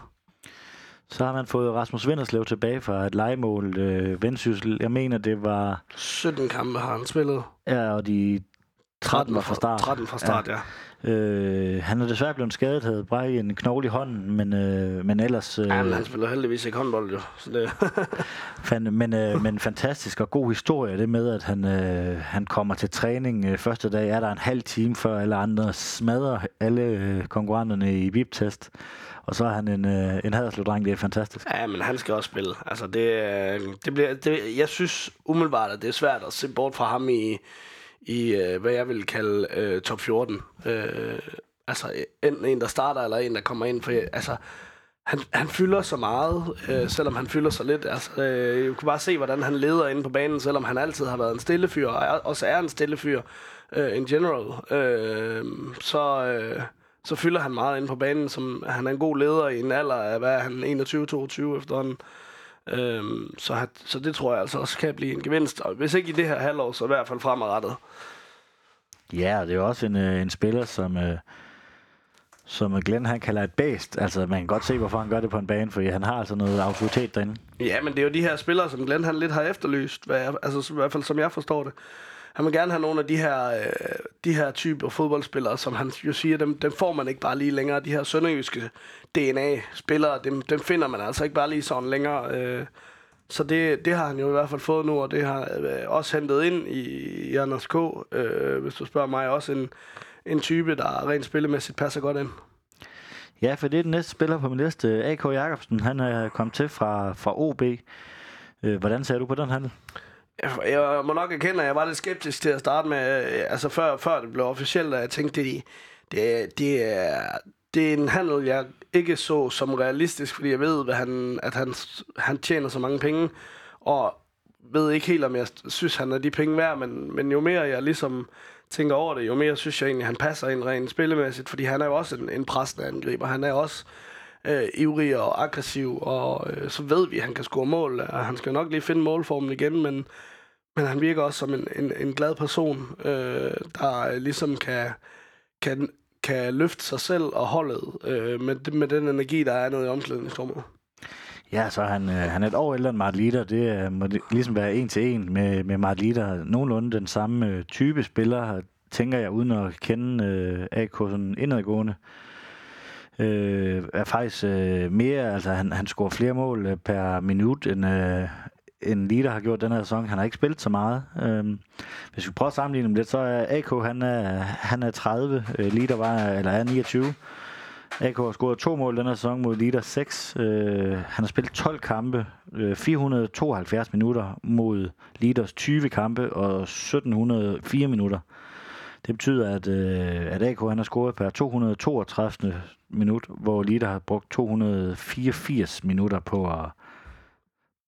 Så har man fået Rasmus Vinderslev tilbage fra et legemål. Øh, Vendsyssel, jeg mener, det var... 17 kampe har han spillet. Ja, og de 13 var fra start. 13 fra start, ja. ja. Øh, han er desværre blevet skadet, havde brækket en knogle i hånden, men, øh, men ellers... Øh, ja, men han spiller heldigvis ikke håndbold, jo. Så det... fan, men, øh, men fantastisk og god historie, det med, at han, øh, han kommer til træning. Øh, første dag er der en halv time før alle andre smadrer alle øh, konkurrenterne i VIP-test. Og så er han en, øh, en haderslev-dreng, det er fantastisk. Ja, men han skal også spille. Altså, det, øh, det bliver, det, jeg synes umiddelbart, at det er svært at se bort fra ham i i, øh, hvad jeg vil kalde øh, top 14. Øh, altså enten en, der starter, eller en, der kommer ind. For altså, han, han fylder så meget, øh, selvom han fylder så lidt. Altså, øh, jeg kan bare se, hvordan han leder inde på banen, selvom han altid har været en stille fyr, og er, også er en stille fyr øh, in general. Øh, så, øh, så fylder han meget inde på banen, som han er en god leder i en alder af, hvad er han, 21-22 efterhånden. Øhm, så, så det tror jeg altså også kan blive en gevinst. Og hvis ikke i det her halvår, så i hvert fald fremadrettet. Ja, det er jo også en, øh, en spiller, som, øh, som Glenn han kalder et bæst. Altså, man kan godt se, hvorfor han gør det på en bane, fordi han har altså noget autoritet derinde. Ja, men det er jo de her spillere, som Glenn han lidt har efterlyst, hvad jeg, altså i hvert fald som jeg forstår det. Han vil gerne have nogle af de her, øh, de her typer fodboldspillere, som han jo siger, dem, dem får man ikke bare lige længere. De her sønderjyske DNA-spillere, dem, dem finder man altså ikke bare lige sådan længere. Øh, så det, det har han jo i hvert fald fået nu, og det har øh, også hentet ind i, i Anders K. Øh, hvis du spørger mig, også en, en type, der rent spillemæssigt passer godt ind. Ja, for det er den næste spiller på min liste, AK Jacobsen. Han er kommet til fra, fra OB. Øh, hvordan ser du på den handel? Jeg, må nok erkende, at jeg var lidt skeptisk til at starte med, øh, altså før, før det blev officielt, at jeg tænkte, det, det, det, er, det er en handel, jeg ikke så som realistisk, fordi jeg ved, at han, at han, han tjener så mange penge, og ved ikke helt, om jeg synes, han er de penge værd, men, men jo mere jeg ligesom tænker over det, jo mere synes jeg egentlig, han passer ind rent spillemæssigt, fordi han er jo også en, en pressende angriber. Han er også øh, ivrig og aggressiv, og øh, så ved vi, at han kan score mål. Og han skal nok lige finde målformen igen, men, men han virker også som en, en, en glad person, øh, der ligesom kan, kan, kan løfte sig selv og holdet øh, med, med den energi, der er nede i omklædningsrummet. Ja, så han, øh, han er et år ældre end Mart Det øh, må ligesom være en til en med, med Mart Lider. Nogenlunde den samme øh, type spiller, tænker jeg, uden at kende øh, AK sådan indadgående. Øh, er faktisk øh, mere, altså han, han scorer flere mål øh, per minut, end, øh, end Lider har gjort den her sæson. Han har ikke spillet så meget. Øhm, hvis vi prøver at sammenligne dem lidt, så er AK, han er, han er 30, øh, Lider var, eller er 29. AK har scoret to mål den her sæson mod Lider 6. Øh, han har spillet 12 kampe, øh, 472 minutter mod Liders 20 kampe og 1704 minutter. Det betyder, at, øh, at AK han har scoret per 232. minut, hvor Lider har brugt 284 minutter på at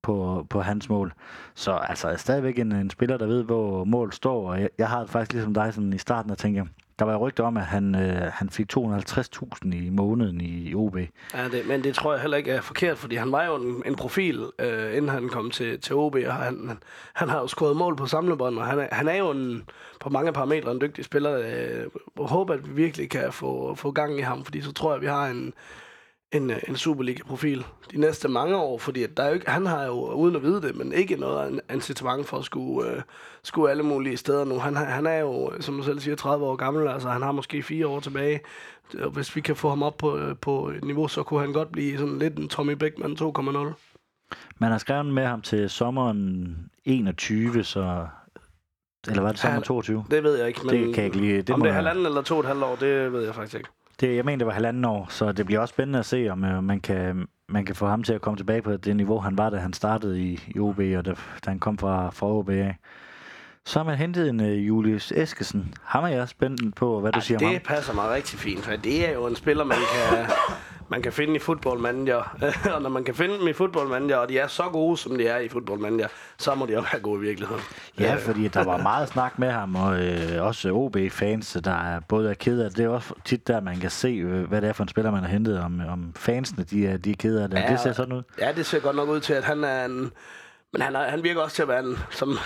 på, på hans mål. Så altså er stadigvæk en, en spiller, der ved, hvor mål står, og jeg, jeg har faktisk ligesom dig sådan i starten at tænke, der var rygter om, at han, øh, han fik 250.000 i måneden i OB. Ja, det, men det tror jeg heller ikke er forkert, fordi han var jo en, en profil, øh, inden han kom til, til OB, og han, han, han har jo skåret mål på samlebånd, og han er, han er jo en, på mange parametre en dygtig spiller. Øh, jeg håber, at vi virkelig kan få, få gang i ham, fordi så tror jeg, at vi har en, en, en Superliga-profil de næste mange år, fordi at der er jo ikke, han har jo, uden at vide det, men ikke noget incitament for at skulle, uh, skulle alle mulige steder nu. Han, han er jo, som du selv siger, 30 år gammel, altså han har måske fire år tilbage. Hvis vi kan få ham op på, på et niveau, så kunne han godt blive sådan lidt en Tommy Beckman 2.0. Man har skrevet med ham til sommeren 21, så eller var det sommer 22? Det ved jeg ikke, men det kan jeg ikke lige, det om det er halvanden eller to og et halvt år, det ved jeg faktisk ikke. Det, jeg mener, det var halvanden år, så det bliver også spændende at se, om øh, man, kan, man kan få ham til at komme tilbage på det niveau, han var, da han startede i, i OB, og da, da han kom fra, fra OB af. Så har man hentet en uh, Julius Eskesen. Ham er jeg spændt på, hvad du siger om ham. Det passer mig rigtig fint, for det er jo en spiller, man kan, man kan finde i Football Manager. og når man kan finde dem i Football Manager, og de er så gode, som de er i Football Manager, så må de også være gode i virkeligheden. Ja, fordi der var meget snak med ham, og øh, også OB-fans, der er både er ked af det. Det er også tit der, man kan se, øh, hvad det er for en spiller, man har hentet, om, om fansene de er, de er ked af det. Ja, det ser sådan ud. Ja, det ser godt nok ud til, at han er en... Men han, er, han virker også til at være en, som,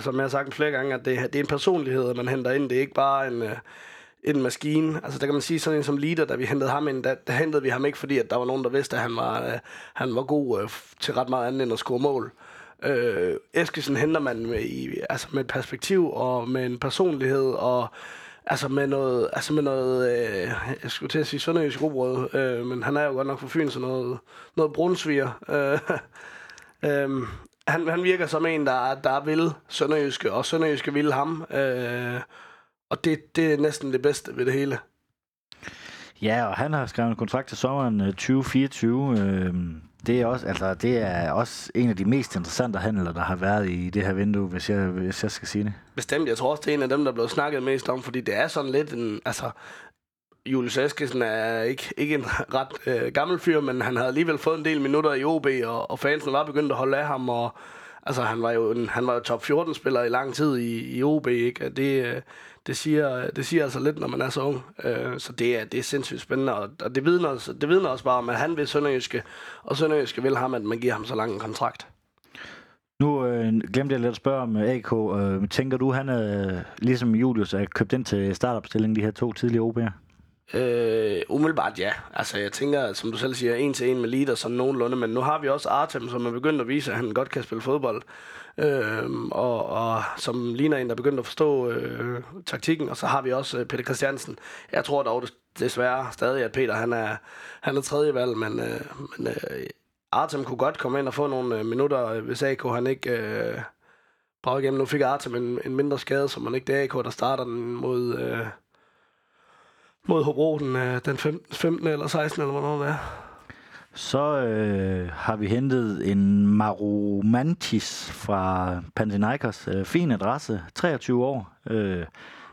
som jeg har sagt flere gange, at det, det er en personlighed, man henter ind. Det er ikke bare en, en maskine. Altså der kan man sige sådan en som leader, da vi hentede ham ind, der, der hentede vi ham ikke, fordi at der var nogen, der vidste, at han var, øh, han var god øh, til ret meget andet end at score mål. Øh, Eskesen henter man med, i, altså med et perspektiv og med en personlighed og altså med noget, altså med noget øh, jeg skulle til at sige sønderjysk robrød, øh, men han er jo godt nok for Fyn, så noget, noget brunsviger. Øh, øh, han, han virker som en, der, der vil Sønderjyske, og Sønderjyske vil ham. Øh, og det, det er næsten det bedste ved det hele. Ja, og han har skrevet en kontrakt til sommeren 2024. Øh, det er også, altså, det er også en af de mest interessante handler, der har været i det her vindue, hvis jeg, hvis jeg skal sige det. Bestemt. Jeg tror også, det er en af dem, der er blevet snakket mest om, fordi det er sådan lidt en... Altså, Julius Eskesen er ikke, ikke en ret øh, gammel fyr, men han havde alligevel fået en del minutter i OB, og, og fansen var begyndt at holde af ham, og altså, han var jo en, han var top 14-spiller i lang tid i, i OB, ikke? Det, øh, det siger, det siger altså lidt, når man er så ung. Øh, så det er, det er sindssygt spændende, og, og det, vidner, altså, det vidner også bare om, at han vil Sønderjyske, og Sønderjyske vil ham, at man giver ham så lang en kontrakt. Nu øh, glemte jeg lidt at spørge om AK. Øh, øh tænker du, han er, øh, ligesom Julius, er købt ind til startopstillingen de her to tidlige OB'er? Øh, umiddelbart ja. Altså jeg tænker, som du selv siger, en til en med leader sådan nogenlunde, men nu har vi også Artem, som er begyndt at vise, at han godt kan spille fodbold. Øh, og, og som ligner en, der er begyndt at forstå øh, taktikken. Og så har vi også øh, Peter Christiansen. Jeg tror dog desværre stadig, at Peter han er, han er tredje valg, men, øh, men øh, Artem kunne godt komme ind og få nogle øh, minutter, øh, hvis AK han ikke øh, bragte igennem. Nu fik Artem en, en mindre skade, så man ikke det AK, der starter den mod... Øh, mod Hobro den, øh, den 15, 15 eller 16 eller hvornår det er. Så øh, har vi hentet en Marumantis fra Panathinaikos. Øh, fin adresse, 23 år. Øh,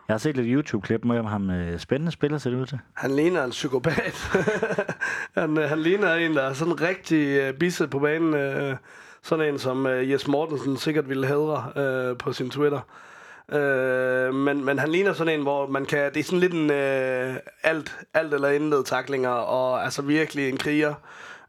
jeg har set lidt YouTube-klip med ham. Øh, spændende spiller ser det ud til. Han ligner en psykopat. han, øh, han ligner en, der er sådan rigtig øh, bisset på banen. Øh, sådan en, som øh, Jes Mortensen sikkert ville hædre øh, på sin Twitter. Øh, men, men han ligner sådan en, hvor man kan... Det er sådan lidt en øh, alt, alt eller intet taklinger, og altså virkelig en kriger.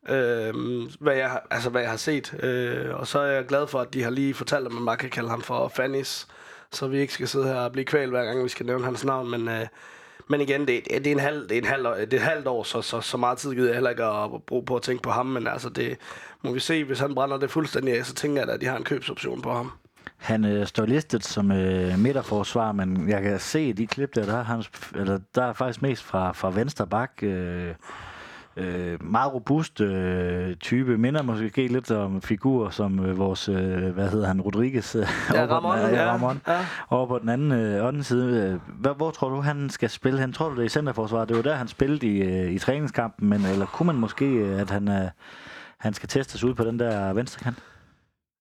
Øh, hvad, jeg, altså, hvad jeg har set. Øh, og så er jeg glad for, at de har lige fortalt, at man bare kan kalde ham for Fannis, så vi ikke skal sidde her og blive kval hver gang, vi skal nævne hans navn. Men, øh, men igen, det, det, er en halv, det, er en halv, det er et halvt år, så, så, så meget tid gider jeg heller ikke at bruge på at tænke på ham. Men altså, det må vi se, hvis han brænder det fuldstændig af, så tænker jeg, at de har en købsoption på ham. Han øh, står listet som øh, midterforsvar, men jeg kan se i de klip der, der er, han, eller, der er faktisk mest fra, fra venstre bak. Øh, øh, meget robust øh, type. Minder måske lidt om figur som øh, vores, øh, hvad hedder han, Rodriguez. Øh, ja, Ramon. Den, ja, Ramon. Ja. Over på den anden, øh, anden side. Hvor, hvor tror du, han skal spille? Han tror du, det er i centerforsvaret? Det var der, han spillede i, øh, i træningskampen, men eller kunne man måske, øh, at han, øh, han skal testes ud på den der venstre kant?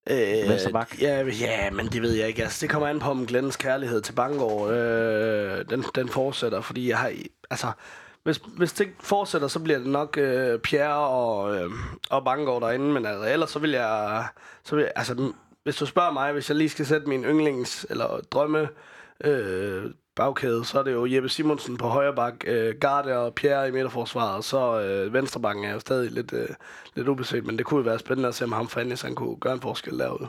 Øh, Vensterbak? Ja, ja, men det ved jeg ikke. Altså, det kommer an på, om Glens kærlighed til Bangor, øh, den, den fortsætter, fordi jeg har... Altså, hvis, hvis det fortsætter, så bliver det nok øh, Pierre og, øh, og Bangor derinde, men altså, ellers så vil jeg... Så vil jeg altså, hvis du spørger mig, hvis jeg lige skal sætte min yndlings- eller drømme øh, bagkæde, så er det jo Jeppe Simonsen på højre bak, øh, Garde og Pierre i midterforsvaret, og så øh, venstrebakken er jo stadig lidt, øh, lidt ubeset, men det kunne jo være spændende at se, om ham fandtes, han kunne gøre en forskel derude.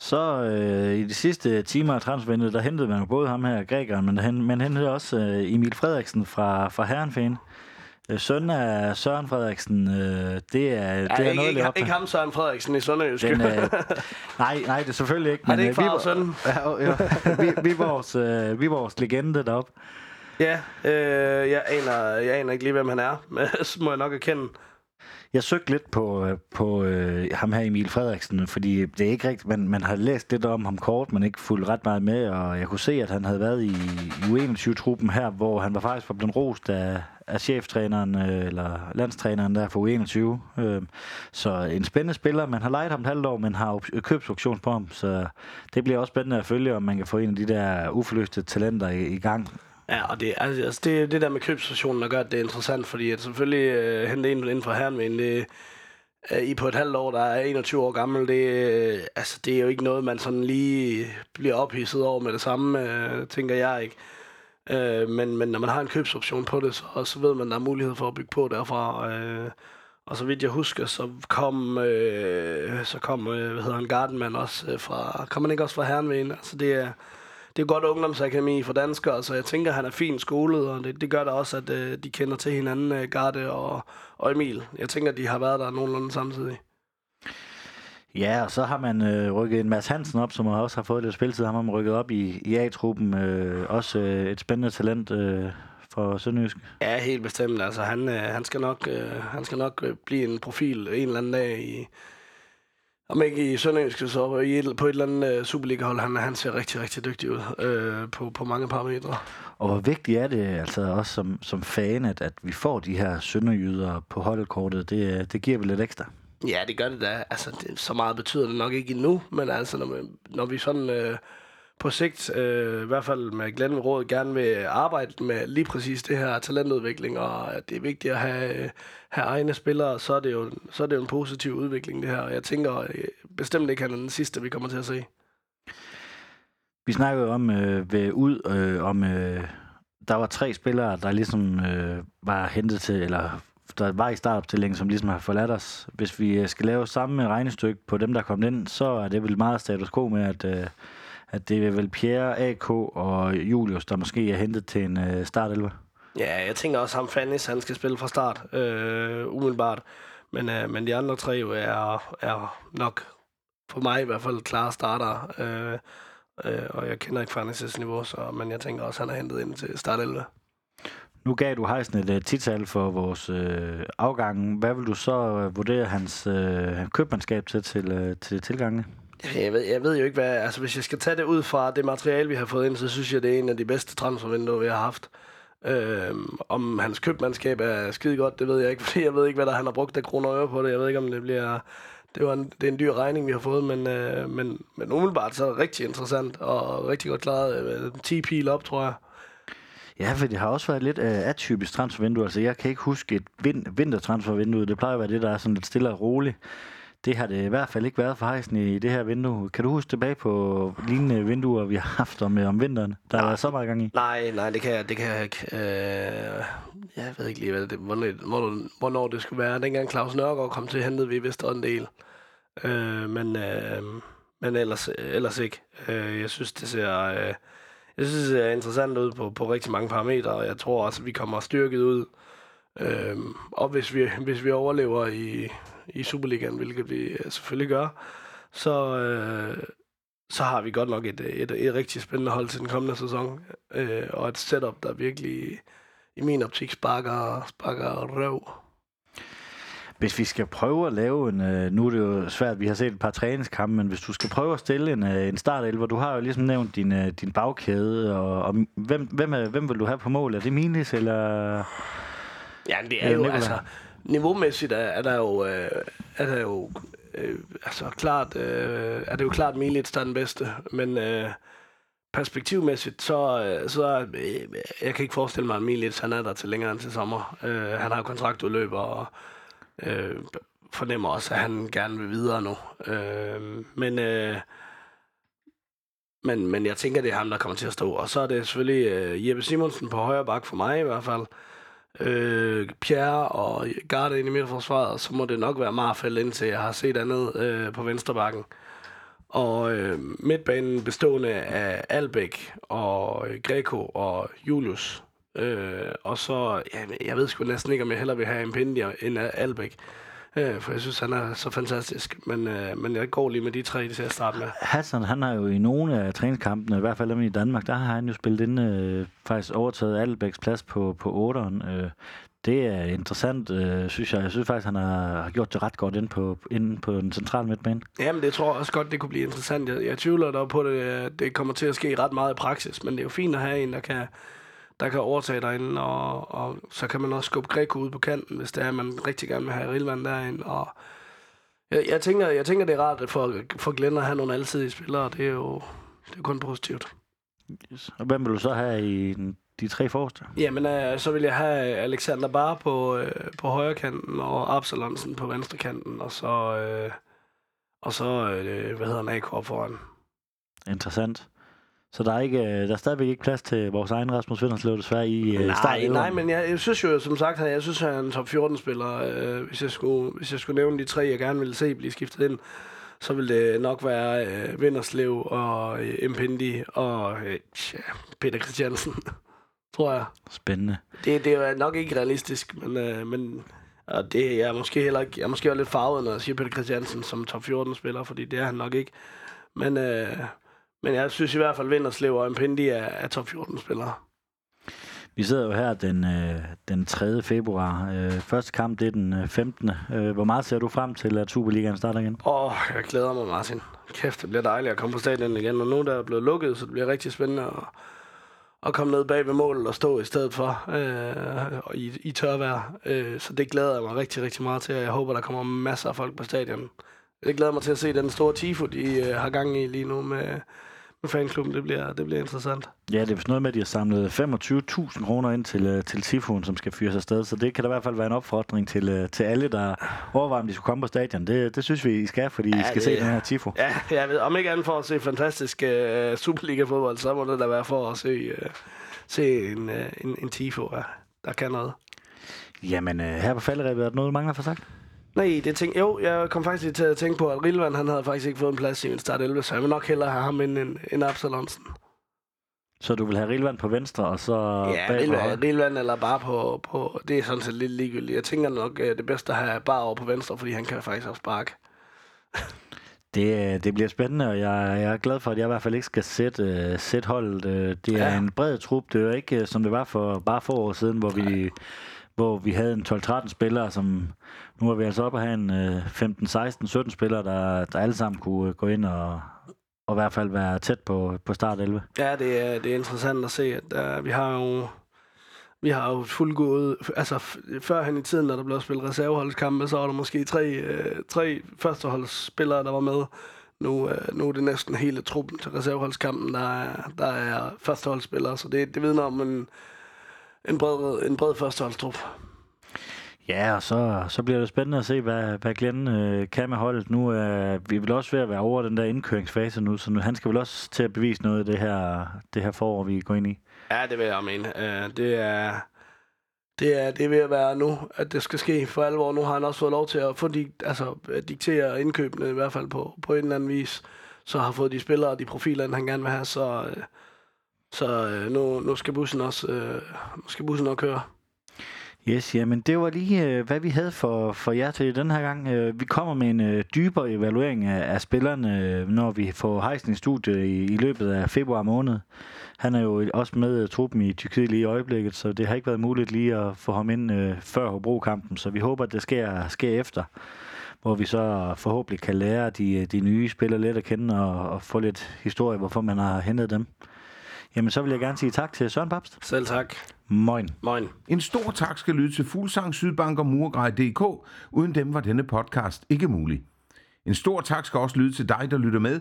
Så øh, i de sidste timer af transfervinduet, der hentede man jo både ham her, grækeren, men man hentede også øh, Emil Frederiksen fra, fra Herrenfæn. Øh, søn af Søren Frederiksen, øh, det er, det er ikke, noget, ikke, ikke ham Søren Frederiksen i Sønderjysk. Den, øh, nej, nej, det er selvfølgelig ikke. Men, er det ikke far og søn? Ja, ja, vi, vi, er vores, øh, vi vores legende deroppe. Ja, øh, jeg, aner, jeg aner ikke lige, hvem han er, men må jeg nok erkende. Jeg søgte lidt på, øh, på øh, ham her Emil Frederiksen, fordi det er ikke rigtigt, man, man har læst lidt om ham kort, men ikke fulgt ret meget med, og jeg kunne se, at han havde været i U21-truppen her, hvor han var faktisk var blevet rost af, af cheftræneren, øh, eller landstræneren der for U21. Øh, så en spændende spiller, man har lejet ham et halvt år, men har øh, købsoption på ham, så det bliver også spændende at følge, om man kan få en af de der uforløste talenter i, i gang. Ja, og det, altså, altså, det, det der med købsversionen, der gør, at det er interessant, fordi at selvfølgelig øh, hente en inden for herren, det, øh, i på et halvt år, der er 21 år gammel, det, øh, altså, det er jo ikke noget, man sådan lige bliver ophidset over med det samme, øh, tænker jeg ikke. Øh, men, men når man har en købsoption på det, så, så ved man, at der er mulighed for at bygge på derfra. Øh, og så vidt jeg husker, så kom, øh, så kom øh, hvad hedder han, Gardenman også øh, fra, kom han ikke også fra Herrenven? Altså det er, det er godt ungdomsakademi for danskere, så jeg tænker, han er fint skolet, og det, det gør da også, at øh, de kender til hinanden, øh, Garde og, og Emil. Jeg tænker, at de har været der nogenlunde samtidig. Ja, og så har man øh, rykket en Mads Hansen op, som også har fået lidt spilletid. Han har man rykket op i, i A-truppen. Øh, også øh, et spændende talent øh, for Sønderjysk. Ja, helt bestemt. Altså, han, øh, han skal nok, øh, han skal nok øh, blive en profil en eller anden dag i, om ikke i Sønderjysk, så i et, på et eller andet uh, Superliga-hold. Han, han ser rigtig, rigtig dygtig ud uh, på, på mange parametre. Og hvor vigtigt er det altså også som, som fan, at, at vi får de her sønderjyder på holdkortet? Det, det giver vel lidt ekstra? Ja, det gør det da. Altså, det, så meget betyder det nok ikke endnu, men altså, når, man, når vi sådan øh, på sigt, øh, i hvert fald med Glenn Råd, gerne vil arbejde med lige præcis det her talentudvikling, og at det er vigtigt at have, have egne spillere, så er, det jo, så er det jo en positiv udvikling, det her. Og jeg tænker øh, bestemt ikke, at han er den sidste, vi kommer til at se. Vi snakkede om øh, ved ud, øh, om øh, der var tre spillere, der ligesom øh, var hentet til, eller der var i startopstillingen, som ligesom har forladt os. Hvis vi øh, skal lave samme regnestykke på dem, der kom ind, så er det vel meget status quo med, at, øh, at det er vel Pierre, AK og Julius, der måske er hentet til en øh, startelver. Ja, jeg tænker også, at ham Fannis, han skal spille fra start, øh, umiddelbart. Men, øh, men de andre tre er, er nok, for mig i hvert fald, klare starter. Øh, øh, og jeg kender ikke Fannis' niveau, så, men jeg tænker også, at han er hentet ind til start 11. Nu gav du Heisen et uh, tital for vores uh, afgang. Hvad vil du så uh, vurdere hans uh, købmandskab til, til, uh, til tilgangene? Jeg ved, jeg ved jo ikke, hvad... Altså, hvis jeg skal tage det ud fra det materiale, vi har fået ind, så synes jeg, det er en af de bedste transfervinduer, vi har haft. Øhm, om hans købmandskab er skide godt, det ved jeg ikke, fordi jeg ved ikke, hvad der han har brugt af kroner og øre på det. Jeg ved ikke, om det bliver... Det, var en, det er en dyr regning, vi har fået, men, øh, men, men umiddelbart så er det rigtig interessant og rigtig godt klaret. Øh, 10 pil op, tror jeg. Ja, for det har også været lidt øh, atypisk transfervindue. Altså, jeg kan ikke huske et vin- vintertransfervindue. Det plejer at være det, der er sådan lidt stille og roligt. Det har det i hvert fald ikke været for Heisen i det her vindue. Kan du huske tilbage på lignende vinduer, vi har haft om, om vinteren? Der har været så meget gang i. Nej, nej, det kan jeg, det kan jeg ikke. Øh, jeg ved ikke lige, hvad det, hvornår, hvornår, det skulle være. Dengang Claus Nørgaard kom til, hentede vi vist en del. Øh, men, øh, men ellers, ellers ikke. Øh, jeg synes, det ser... Øh, jeg synes, det ser interessant ud på, på rigtig mange parametre, og jeg tror også, at vi kommer styrket ud. Øh, og hvis vi, hvis vi overlever i, i Superligaen, hvilket vi selvfølgelig gør, så, øh, så har vi godt nok et, et, et, et rigtig spændende hold til den kommende sæson. Øh, og et setup, der virkelig i min optik sparker, sparker røv. Hvis vi skal prøve at lave en... Øh, nu er det jo svært, vi har set et par træningskampe, men hvis du skal prøve at stille en, øh, en startelver, du har jo ligesom nævnt din, øh, din bagkæde, og, og hvem, hvem, er, hvem vil du have på mål? Er det Minis, eller... Ja, det er jo, altså, niveaumæssigt er, er der jo, øh, er der jo øh, altså klart, øh, er det jo klart Milits, der er den bedste, men øh, perspektivmæssigt, så, øh, så øh, jeg kan ikke forestille mig, at Milits, han er der til længere end til sommer. Øh, han har kontraktudløb, og øh, fornemmer også, at han gerne vil videre nu. Øh, men, øh, men, men jeg tænker, det er ham, der kommer til at stå. Og så er det selvfølgelig øh, Jeppe Simonsen på højre bak for mig i hvert fald øh, Pierre og Garde ind i midterforsvaret, så må det nok være Marfald indtil jeg har set andet øh, på venstre bakken. Og øh, midtbanen bestående af Albæk og øh, Greco og Julius. Øh, og så, ja, jeg ved sgu næsten ikke, om jeg heller vil have en Pindi end Albæk. Øh, for jeg synes, han er så fantastisk. Men, øh, men jeg går lige med de tre, til at starte med. Hassan, han har jo i nogle af træningskampene, i hvert fald i Danmark, der har han jo spillet ind, øh, faktisk overtaget Albæks plads på, på 8'eren. Øh, det er interessant, øh, synes jeg. Jeg synes faktisk, han har, har gjort det ret godt inde på, inde på den centrale midtbane. Jamen, det tror jeg også godt, det kunne blive interessant. Jeg, jeg tvivler dog på, det, det kommer til at ske ret meget i praksis, men det er jo fint at have en, der kan, der kan overtage derinde, og, og så kan man også skubbe Greco ud på kanten, hvis det er, at man rigtig gerne vil have Rilvan derinde. Og jeg, jeg, tænker, jeg tænker, det er rart for, for Glenn at have nogle alsidige spillere, det er jo det er kun positivt. Yes. Og hvem vil du så have i den, de tre forreste? Jamen, øh, så vil jeg have Alexander Bar på, øh, på højre kanten, og Absalonsen på venstre kanten, og så, øh, og så øh, hvad hedder han, AK foran. Interessant. Så der er, ikke, øh, der er stadigvæk ikke plads til vores egen Rasmus Vinderslev desværre i nej, start Nej, men jeg, jeg synes jo, som sagt, jeg synes, han er en top 14-spiller. Øh, hvis, jeg skulle, hvis jeg skulle nævne de tre, jeg gerne ville se blive skiftet ind, så vil det nok være øh, Vinderslev og øh, Impendi og øh, Peter Christiansen, tror jeg. Spændende. Det, det er nok ikke realistisk, men, øh, men og det, jeg er måske heller ikke, jeg er måske lidt farvet, når jeg siger Peter Christiansen som top 14-spiller, fordi det er han nok ikke. Men, øh, men jeg synes i hvert fald, at Vinderslev og Impendi er, er top 14-spillere. Vi sidder jo her den, øh, den 3. februar. Øh, første kamp, det er den 15. Øh, hvor meget ser du frem til, at Superligaen starter igen? Åh, oh, jeg glæder mig, Martin. Kæft, det bliver dejligt at komme på stadion igen. Og nu der er blevet lukket, så det bliver rigtig spændende at, at komme ned bag ved målet og stå i stedet for øh, i, i tørvejr. Øh, så det glæder jeg mig rigtig, rigtig meget til, og jeg håber, der kommer masser af folk på stadion. Jeg glæder mig til at se den store tifo, de øh, har gang i lige nu med fanklubben. Det bliver, det bliver interessant. Ja, det er vist noget med, at de har samlet 25.000 kroner ind til, øh, til Tifon, som skal fyres afsted. Så det kan da i hvert fald være en opfordring til, øh, til alle, der overvejer, om de skulle komme på stadion. Det, det synes vi, I skal, fordi ja, I skal det, se den her Tifo. Ja, jeg ved, om ikke andet for at se fantastisk uh, Superliga-fodbold, så må det da være for at se, uh, se en, uh, en, en Tifo, ja, der kan noget. Jamen, uh, her på falderæbet, er der noget, du mangler for sagt? Nej, det tænkte jo, jeg kom faktisk til at tænke på, at Rilvan, han havde faktisk ikke fået en plads i min start 11, så jeg vil nok hellere have ham end, end, end Absalonsen. Så du vil have Rilvand på venstre, og så Ja, bag Rilvan? Rilvan eller bare på, på, det er sådan set lidt ligegyldigt. Jeg tænker nok, øh, det bedste at have bare over på venstre, fordi han kan faktisk også sparke. Det, øh, det bliver spændende, og jeg, jeg er glad for, at jeg i hvert fald ikke skal sætte, uh, sætte holdet. Uh, det er Ja. en bred trup. Det er jo ikke, som det var for bare få år siden, hvor vi, hvor vi havde en 12-13 spillere, som nu er vi altså oppe at have en 15, 16, 17 spillere, der, der alle sammen kunne øh, gå ind og, og i hvert fald være tæt på, på start 11. Ja, det er, det er interessant at se, at uh, vi har jo vi har jo fuldgået, altså førhen i tiden, når der blev spillet reserveholdskampe, så var der måske tre, øh, tre førsteholdsspillere, der var med. Nu, øh, nu er det næsten hele truppen til reserveholdskampen, der er, der er førsteholdsspillere, så det, det vidner om en, en, bred, en bred førsteholdstrup. Ja, og så, så bliver det spændende at se, hvad, hvad Glenn øh, kan med holdet. Nu er vi vil også ved at være over den der indkøringsfase nu, så nu, han skal vel også til at bevise noget af det her, det her forår, vi går ind i. Ja, det vil jeg mene. Uh, det er... Det er, det er ved at være nu, at det skal ske for alvor. Nu har han også fået lov til at få de, altså, at diktere indkøbene, i hvert fald på, på en eller anden vis. Så har fået de spillere og de profiler, han gerne vil have. Så, øh, så øh, nu, nu skal bussen også øh, nu skal bussen også køre. Yes, jamen det var lige, øh, hvad vi havde for, for jer til den her gang. Øh, vi kommer med en øh, dybere evaluering af, af spillerne, øh, når vi får Heisen i studiet i, i løbet af februar måned. Han er jo også med truppen i Tyrkiet lige i øjeblikket, så det har ikke været muligt lige at få ham ind øh, før Hobro-kampen, så vi håber, at det sker, sker efter, hvor vi så forhåbentlig kan lære de, de nye spillere lidt at kende og, og få lidt historie, hvorfor man har hentet dem. Jamen, så vil jeg gerne sige tak til Søren Babst. Selv tak. Moin. Moin. En stor tak skal lyde til Fuglsang, Sydbank og Murgrej.dk. Uden dem var denne podcast ikke mulig. En stor tak skal også lyde til dig, der lytter med.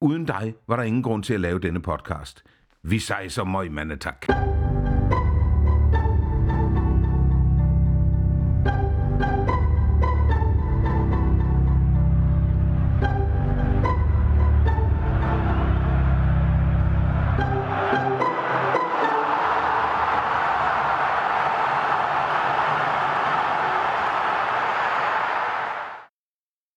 Uden dig var der ingen grund til at lave denne podcast. Vi sejser møg, mandetak. tak.